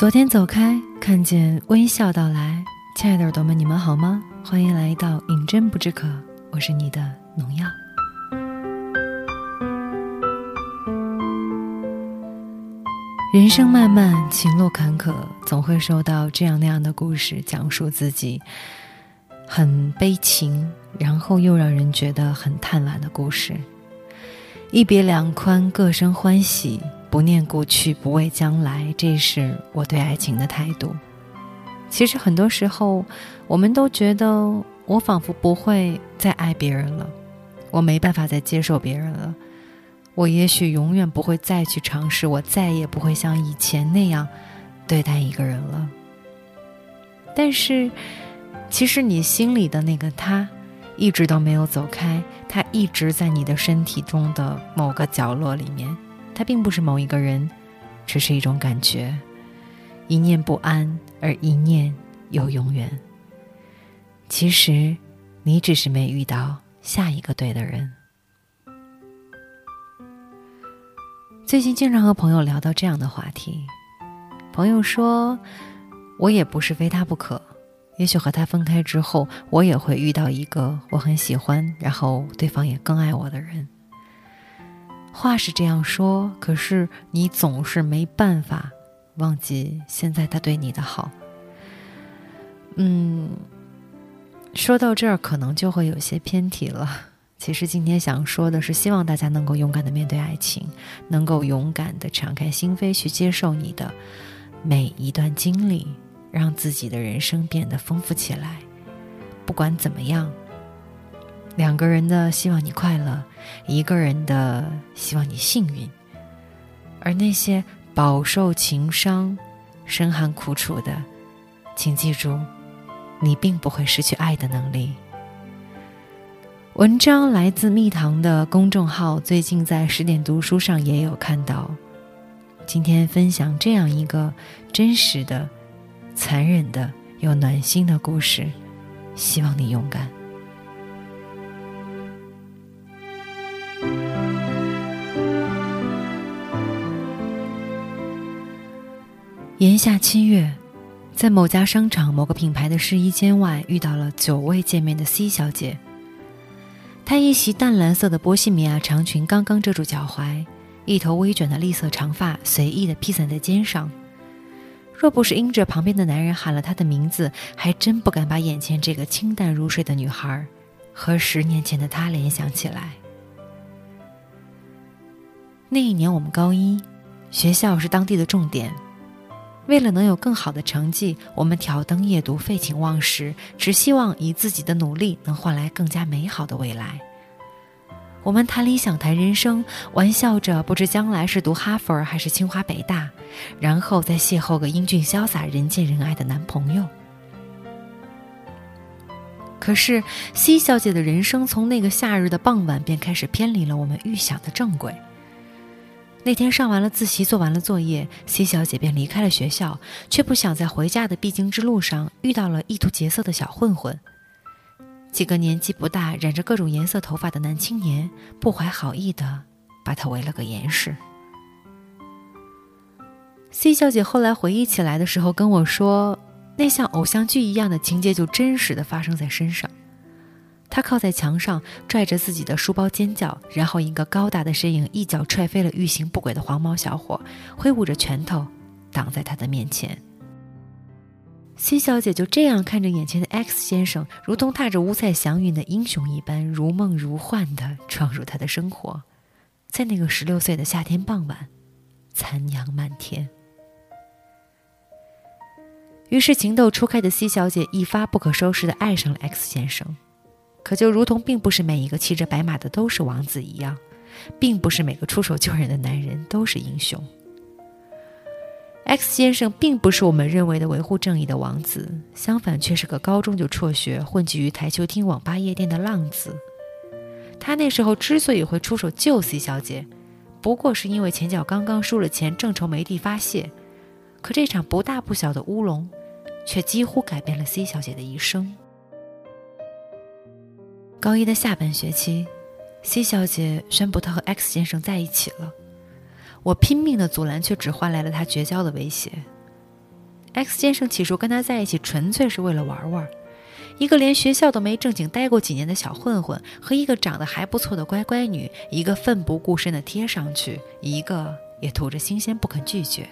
昨天走开，看见微笑到来，亲爱的耳朵们，你们好吗？欢迎来到饮鸩不知渴，我是你的农药。人生漫漫，情路坎坷，总会收到这样那样的故事，讲述自己很悲情，然后又让人觉得很贪婪的故事。一别两宽，各生欢喜，不念过去，不畏将来，这是我对爱情的态度。其实很多时候，我们都觉得我仿佛不会再爱别人了，我没办法再接受别人了。我也许永远不会再去尝试，我再也不会像以前那样对待一个人了。但是，其实你心里的那个他，一直都没有走开，他一直在你的身体中的某个角落里面。他并不是某一个人，只是一种感觉，一念不安，而一念又永远。其实，你只是没遇到下一个对的人。最近经常和朋友聊到这样的话题，朋友说：“我也不是非他不可，也许和他分开之后，我也会遇到一个我很喜欢，然后对方也更爱我的人。”话是这样说，可是你总是没办法忘记现在他对你的好。嗯，说到这儿可能就会有些偏题了。其实今天想说的是，希望大家能够勇敢的面对爱情，能够勇敢的敞开心扉去接受你的每一段经历，让自己的人生变得丰富起来。不管怎么样，两个人的希望你快乐，一个人的希望你幸运。而那些饱受情伤、深含苦楚的，请记住，你并不会失去爱的能力。文章来自蜜糖的公众号，最近在十点读书上也有看到。今天分享这样一个真实的、残忍的又暖心的故事，希望你勇敢。炎夏七月，在某家商场某个品牌的试衣间外，遇到了久未见面的 C 小姐。她一袭淡蓝色的波西米亚长裙刚刚遮住脚踝，一头微卷的栗色长发随意的披散在肩上。若不是因着旁边的男人喊了她的名字，还真不敢把眼前这个清淡如水的女孩和十年前的她联想起来。那一年我们高一，学校是当地的重点。为了能有更好的成绩，我们挑灯夜读，废寝忘食，只希望以自己的努力能换来更加美好的未来。我们谈理想，谈人生，玩笑着不知将来是读哈佛还是清华北大，然后再邂逅个英俊潇洒、人见人爱的男朋友。可是，C 小姐的人生从那个夏日的傍晚便开始偏离了我们预想的正轨。那天上完了自习，做完了作业，C 小姐便离开了学校，却不想在回家的必经之路上遇到了意图劫色的小混混。几个年纪不大、染着各种颜色头发的男青年，不怀好意的把她围了个严实。C 小姐后来回忆起来的时候跟我说，那像偶像剧一样的情节就真实的发生在身上。他靠在墙上，拽着自己的书包尖叫，然后一个高大的身影一脚踹飞了欲行不轨的黄毛小伙，挥舞着拳头挡在他的面前。C 小姐就这样看着眼前的 X 先生，如同踏着五彩祥云的英雄一般，如梦如幻地闯入他的生活。在那个十六岁的夏天傍晚，残阳漫天。于是情窦初开的 C 小姐一发不可收拾地爱上了 X 先生。可就如同并不是每一个骑着白马的都是王子一样，并不是每个出手救人的男人都是英雄。X 先生并不是我们认为的维护正义的王子，相反却是个高中就辍学、混迹于台球厅、网吧、夜店的浪子。他那时候之所以会出手救 C 小姐，不过是因为前脚刚刚输了钱，正愁没地发泄。可这场不大不小的乌龙，却几乎改变了 C 小姐的一生。高一的下半学期，C 小姐宣布她和 X 先生在一起了。我拼命的阻拦，却只换来了她绝交的威胁。X 先生起初跟他在一起纯粹是为了玩玩，一个连学校都没正经待过几年的小混混，和一个长得还不错的乖乖女，一个奋不顾身的贴上去，一个也图着新鲜不肯拒绝。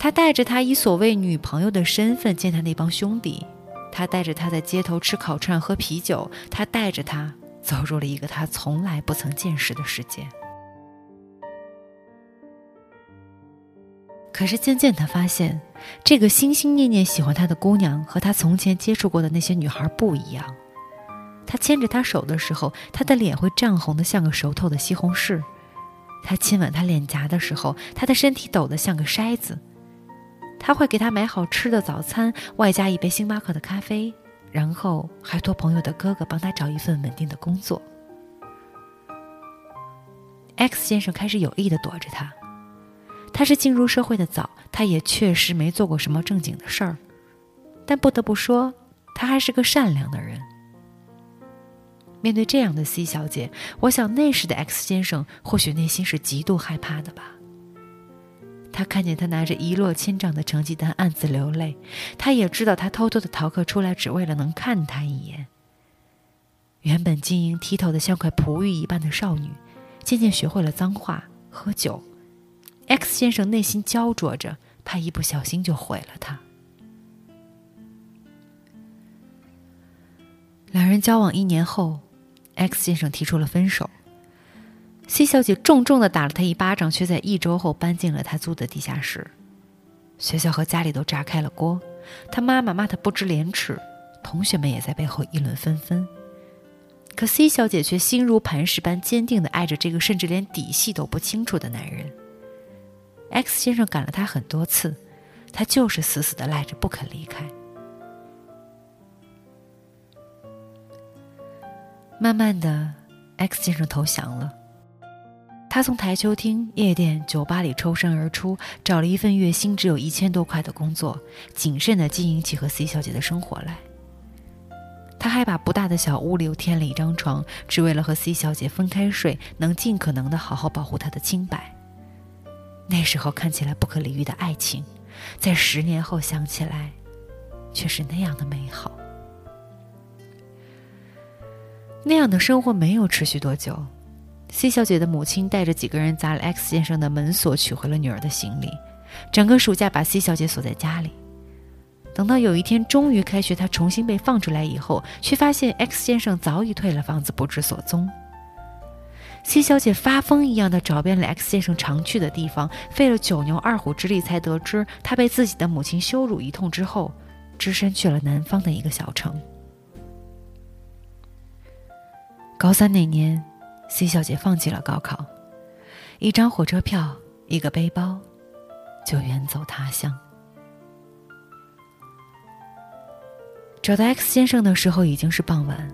他带着他以所谓女朋友的身份见他那帮兄弟，他带着他在街头吃烤串喝啤酒，他带着他走入了一个他从来不曾见识的世界。可是渐渐他发现，这个心心念念喜欢他的姑娘和他从前接触过的那些女孩不一样。他牵着她手的时候，她的脸会涨红的像个熟透的西红柿；他亲吻她脸颊的时候，他的身体抖得像个筛子。他会给她买好吃的早餐，外加一杯星巴克的咖啡，然后还托朋友的哥哥帮他找一份稳定的工作。X 先生开始有意的躲着他。他是进入社会的早，他也确实没做过什么正经的事儿，但不得不说，他还是个善良的人。面对这样的 C 小姐，我想那时的 X 先生或许内心是极度害怕的吧。他看见她拿着一落千丈的成绩单暗自流泪，他也知道她偷偷的逃课出来只为了能看他一眼。原本晶莹剔透的像块璞玉一般的少女，渐渐学会了脏话、喝酒。X 先生内心焦灼着，怕一不小心就毁了他。两人交往一年后，X 先生提出了分手。C 小姐重重的打了他一巴掌，却在一周后搬进了他租的地下室。学校和家里都炸开了锅，他妈妈骂他不知廉耻，同学们也在背后议论纷纷。可 C 小姐却心如磐石般坚定的爱着这个甚至连底细都不清楚的男人。X 先生赶了他很多次，他就是死死的赖着不肯离开。慢慢的，X 先生投降了。他从台球厅、夜店、酒吧里抽身而出，找了一份月薪只有一千多块的工作，谨慎的经营起和 C 小姐的生活来。他还把不大的小屋里又添了一张床，只为了和 C 小姐分开睡，能尽可能的好好保护她的清白。那时候看起来不可理喻的爱情，在十年后想起来，却是那样的美好。那样的生活没有持续多久，C 小姐的母亲带着几个人砸了 X 先生的门锁，取回了女儿的行李。整个暑假把 C 小姐锁在家里。等到有一天终于开学，她重新被放出来以后，却发现 X 先生早已退了房子，不知所踪。C 小姐发疯一样的找遍了 X 先生常去的地方，费了九牛二虎之力才得知他被自己的母亲羞辱一通之后，只身去了南方的一个小城。高三那年，C 小姐放弃了高考，一张火车票，一个背包，就远走他乡。找到 X 先生的时候已经是傍晚。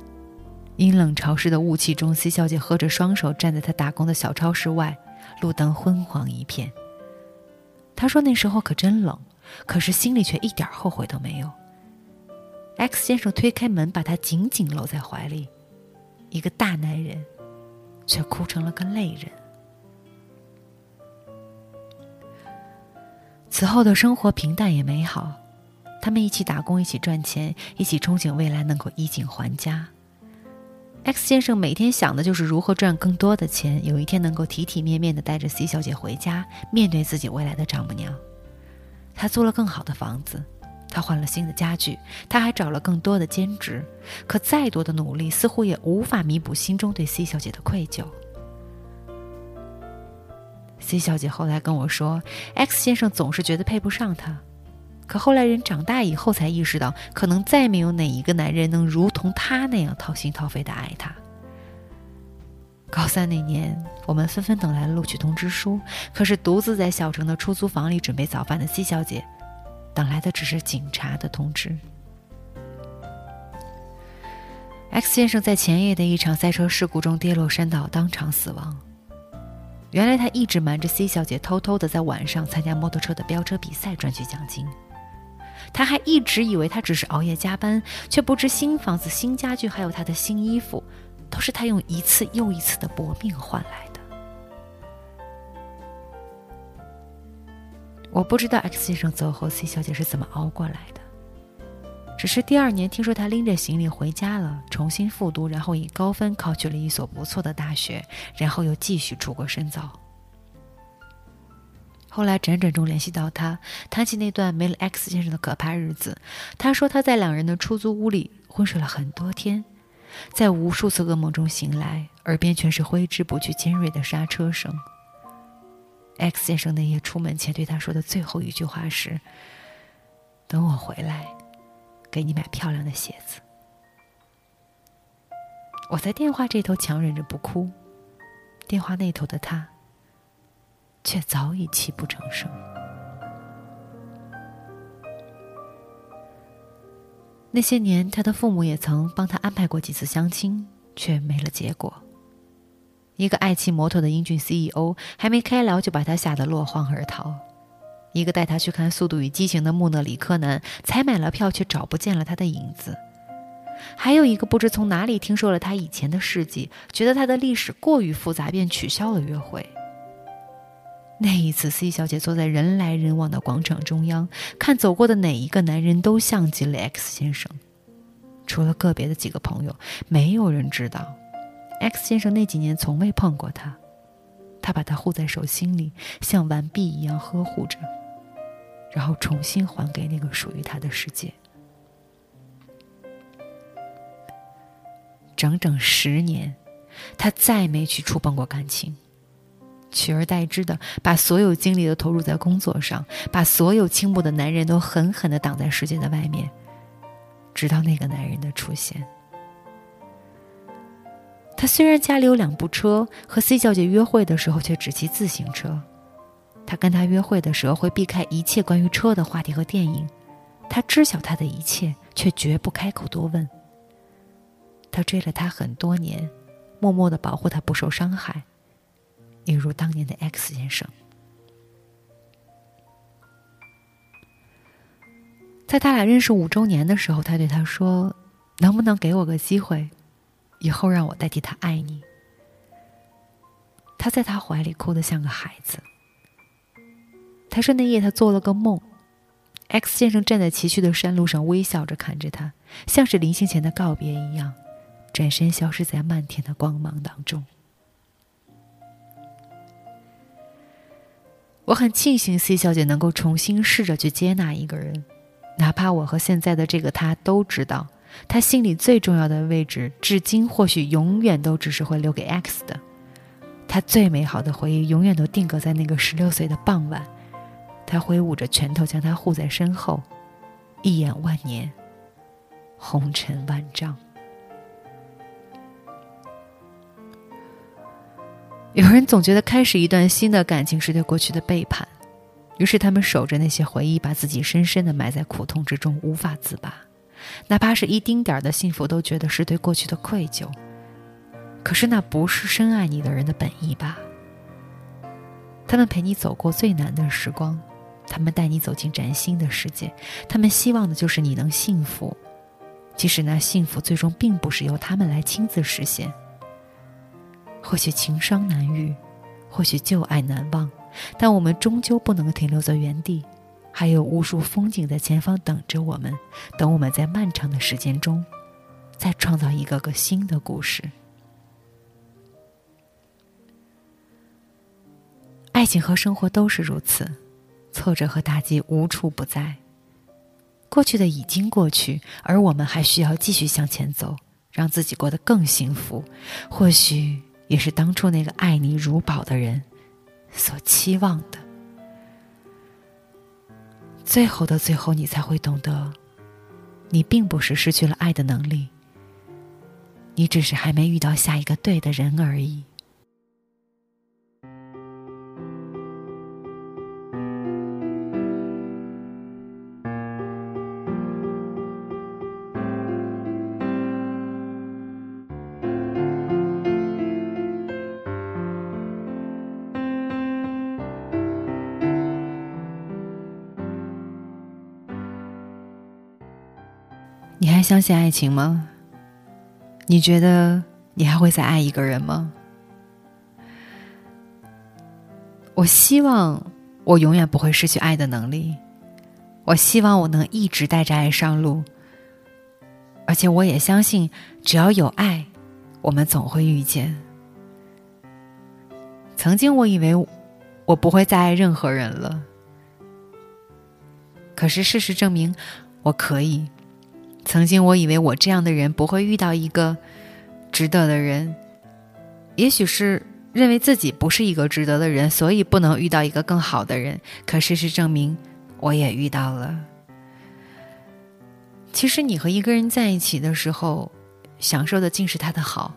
阴冷潮湿的雾气中，C 小姐合着双手站在她打工的小超市外，路灯昏黄一片。她说：“那时候可真冷，可是心里却一点后悔都没有。”X 先生推开门，把她紧紧搂在怀里，一个大男人，却哭成了个泪人。此后的生活平淡也美好，他们一起打工，一起赚钱，一起憧憬未来能够衣锦还家。X 先生每天想的就是如何赚更多的钱，有一天能够体体面面的带着 C 小姐回家，面对自己未来的丈母娘。他租了更好的房子，他换了新的家具，他还找了更多的兼职。可再多的努力，似乎也无法弥补心中对 C 小姐的愧疚。C 小姐后来跟我说，X 先生总是觉得配不上她。可后来人长大以后才意识到，可能再没有哪一个男人能如同他那样掏心掏肺的爱她。高三那年，我们纷纷等来了录取通知书，可是独自在小城的出租房里准备早饭的 C 小姐，等来的只是警察的通知。X 先生在前夜的一场赛车事故中跌落山道，当场死亡。原来他一直瞒着 C 小姐，偷偷的在晚上参加摩托车的飙车比赛，赚取奖金。他还一直以为他只是熬夜加班，却不知新房子、新家具，还有他的新衣服，都是他用一次又一次的搏命换来我不知道 X 先生走后，C 小姐是怎么熬过来的。只是第二年听说他拎着行李回家了，重新复读，然后以高分考取了一所不错的大学，然后又继续出国深造。后来辗转中联系到他，谈起那段没了 X 先生的可怕日子。他说他在两人的出租屋里昏睡了很多天，在无数次噩梦中醒来，耳边全是挥之不去尖锐的刹车声。X 先生那夜出门前对他说的最后一句话是：“等我回来，给你买漂亮的鞋子。”我在电话这头强忍着不哭，电话那头的他却早已泣不成声。那些年，他的父母也曾帮他安排过几次相亲，却没了结果。一个爱骑摩托的英俊 CEO 还没开聊就把他吓得落荒而逃；一个带他去看《速度与激情》的木讷里柯南，才买了票却找不见了他的影子；还有一个不知从哪里听说了他以前的事迹，觉得他的历史过于复杂，便取消了约会。那一次，C 小姐坐在人来人往的广场中央，看走过的哪一个男人都像极了 X 先生，除了个别的几个朋友，没有人知道。X 先生那几年从未碰过她，他把她护在手心里，像完璧一样呵护着，然后重新还给那个属于他的世界。整整十年，他再没去触碰过感情，取而代之的把所有精力都投入在工作上，把所有倾慕的男人都狠狠的挡在世界的外面，直到那个男人的出现。他虽然家里有两部车，和 C 小姐约会的时候却只骑自行车。他跟她约会的时候会避开一切关于车的话题和电影。他知晓她的一切，却绝不开口多问。他追了她很多年，默默的保护她不受伤害，一如当年的 X 先生。在他俩认识五周年的时候，他对她说：“能不能给我个机会？”以后让我代替他爱你。他在他怀里哭得像个孩子。他说那夜他做了个梦，X 先生站在崎岖的山路上，微笑着看着他，像是临行前的告别一样，转身消失在漫天的光芒当中。我很庆幸 C 小姐能够重新试着去接纳一个人，哪怕我和现在的这个他都知道。他心里最重要的位置，至今或许永远都只是会留给 X 的。他最美好的回忆，永远都定格在那个十六岁的傍晚。他挥舞着拳头，将他护在身后，一眼万年，红尘万丈。有人总觉得开始一段新的感情是对过去的背叛，于是他们守着那些回忆，把自己深深的埋在苦痛之中，无法自拔。哪怕是一丁点儿的幸福，都觉得是对过去的愧疚。可是那不是深爱你的人的本意吧？他们陪你走过最难的时光，他们带你走进崭新的世界，他们希望的就是你能幸福，即使那幸福最终并不是由他们来亲自实现。或许情伤难愈，或许旧爱难忘，但我们终究不能停留在原地。还有无数风景在前方等着我们，等我们在漫长的时间中，再创造一个个新的故事。爱情和生活都是如此，挫折和打击无处不在。过去的已经过去，而我们还需要继续向前走，让自己过得更幸福。或许也是当初那个爱你如宝的人所期望的。最后的最后，你才会懂得，你并不是失去了爱的能力，你只是还没遇到下一个对的人而已。你还相信爱情吗？你觉得你还会再爱一个人吗？我希望我永远不会失去爱的能力。我希望我能一直带着爱上路，而且我也相信，只要有爱，我们总会遇见。曾经我以为我不会再爱任何人了，可是事实证明我可以。曾经我以为我这样的人不会遇到一个值得的人，也许是认为自己不是一个值得的人，所以不能遇到一个更好的人。可事实证明，我也遇到了。其实你和一个人在一起的时候，享受的尽是他的好；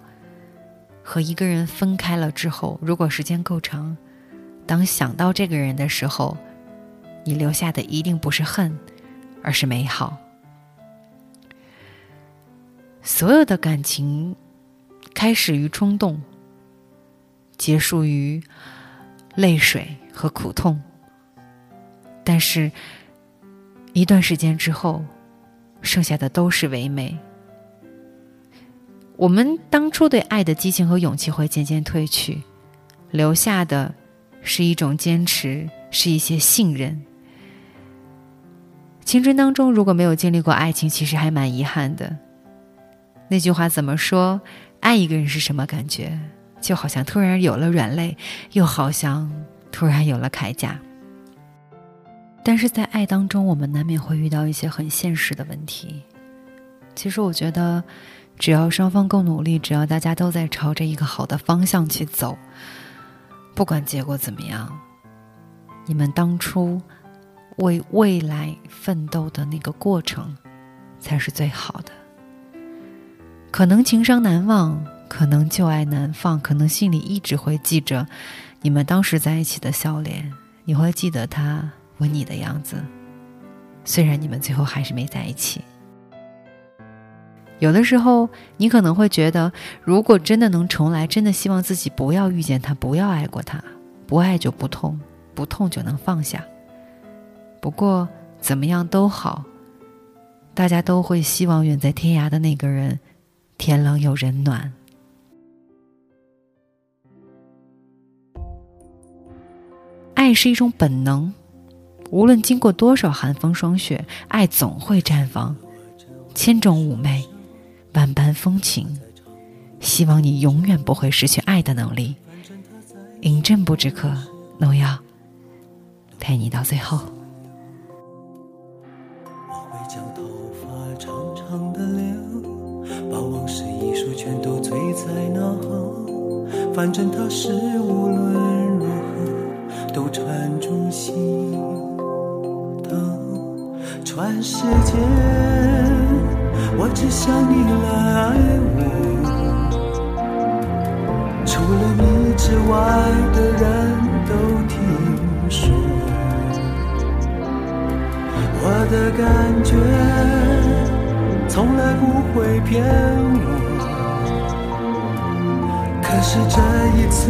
和一个人分开了之后，如果时间够长，当想到这个人的时候，你留下的一定不是恨，而是美好。所有的感情，开始于冲动，结束于泪水和苦痛。但是，一段时间之后，剩下的都是唯美。我们当初对爱的激情和勇气会渐渐褪去，留下的是一种坚持，是一些信任。青春当中如果没有经历过爱情，其实还蛮遗憾的。那句话怎么说？爱一个人是什么感觉？就好像突然有了软肋，又好像突然有了铠甲。但是在爱当中，我们难免会遇到一些很现实的问题。其实我觉得，只要双方够努力，只要大家都在朝着一个好的方向去走，不管结果怎么样，你们当初为未来奋斗的那个过程，才是最好的。可能情伤难忘，可能旧爱难放，可能心里一直会记着你们当时在一起的笑脸，你会记得他吻你的样子。虽然你们最后还是没在一起。有的时候，你可能会觉得，如果真的能重来，真的希望自己不要遇见他，不要爱过他，不爱就不痛，不痛就能放下。不过怎么样都好，大家都会希望远在天涯的那个人。天冷有人暖，爱是一种本能，无论经过多少寒风霜雪，爱总会绽放，千种妩媚，万般风情。希望你永远不会失去爱的能力。饮鸩不止渴，农药陪你到最后。反正他是无论如何都缠住心头。全世界，我只想你来爱我。除了你之外的人都听说，我的感觉从来不会骗我。可是这一次，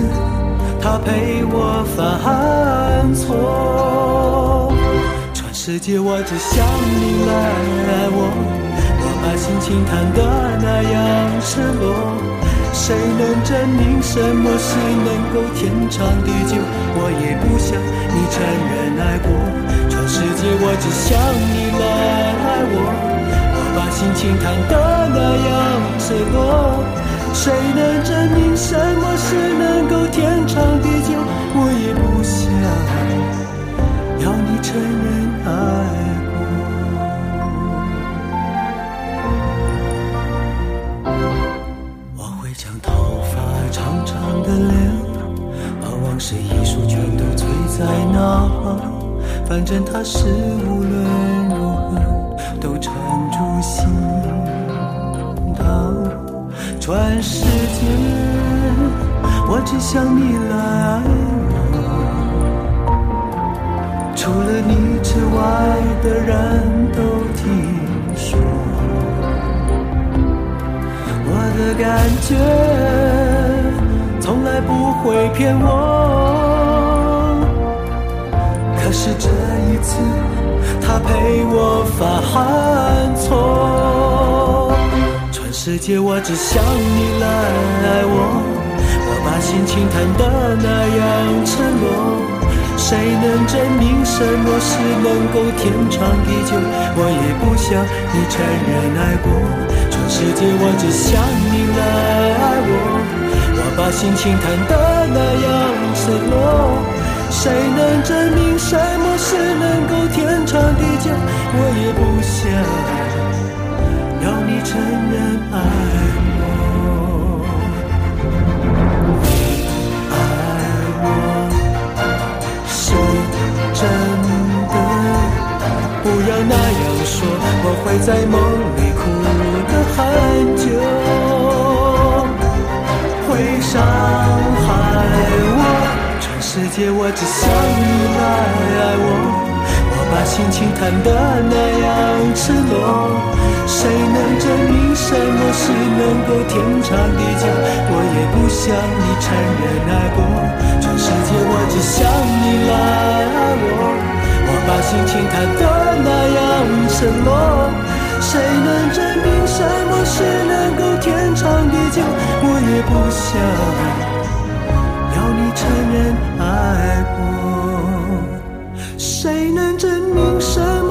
他陪我犯错。全世界我只想你来爱我，我把心情弹得那样赤裸。谁能证明什么是能够天长地久？我也不想你承认爱过。全世界我只想你来爱我，我把心情弹得那样赤裸。谁能证明什么是能够天长地久？我也不想要你承认爱过。我会将头发长长的留，把往事一束全都堆在那。反正它是无论世界，我只想你来爱我。除了你之外的人都听说，我的感觉从来不会骗我。可是这一次，他陪我犯错。世界，我只想你来爱我，我把心情谈得那样赤裸。谁能证明什么是能够天长地久？我也不想你承认爱过，全世界我只想你来爱我。我把心情谈得那样赤裸，谁能证明什么是能够天长地久？我也不想你承认爱我。爱我是真的，不要那样说，我会在梦里哭得很久，会伤害我。全世界我只想你来爱我。把心情弹得那样赤裸，谁能证明什么是能够天长地久？我也不想你承认爱过，全世界我只想你来爱我。我把心情弹得那样赤裸，谁能证明什么是能够天长地久？我也不想要你承认爱过。谁能证明什么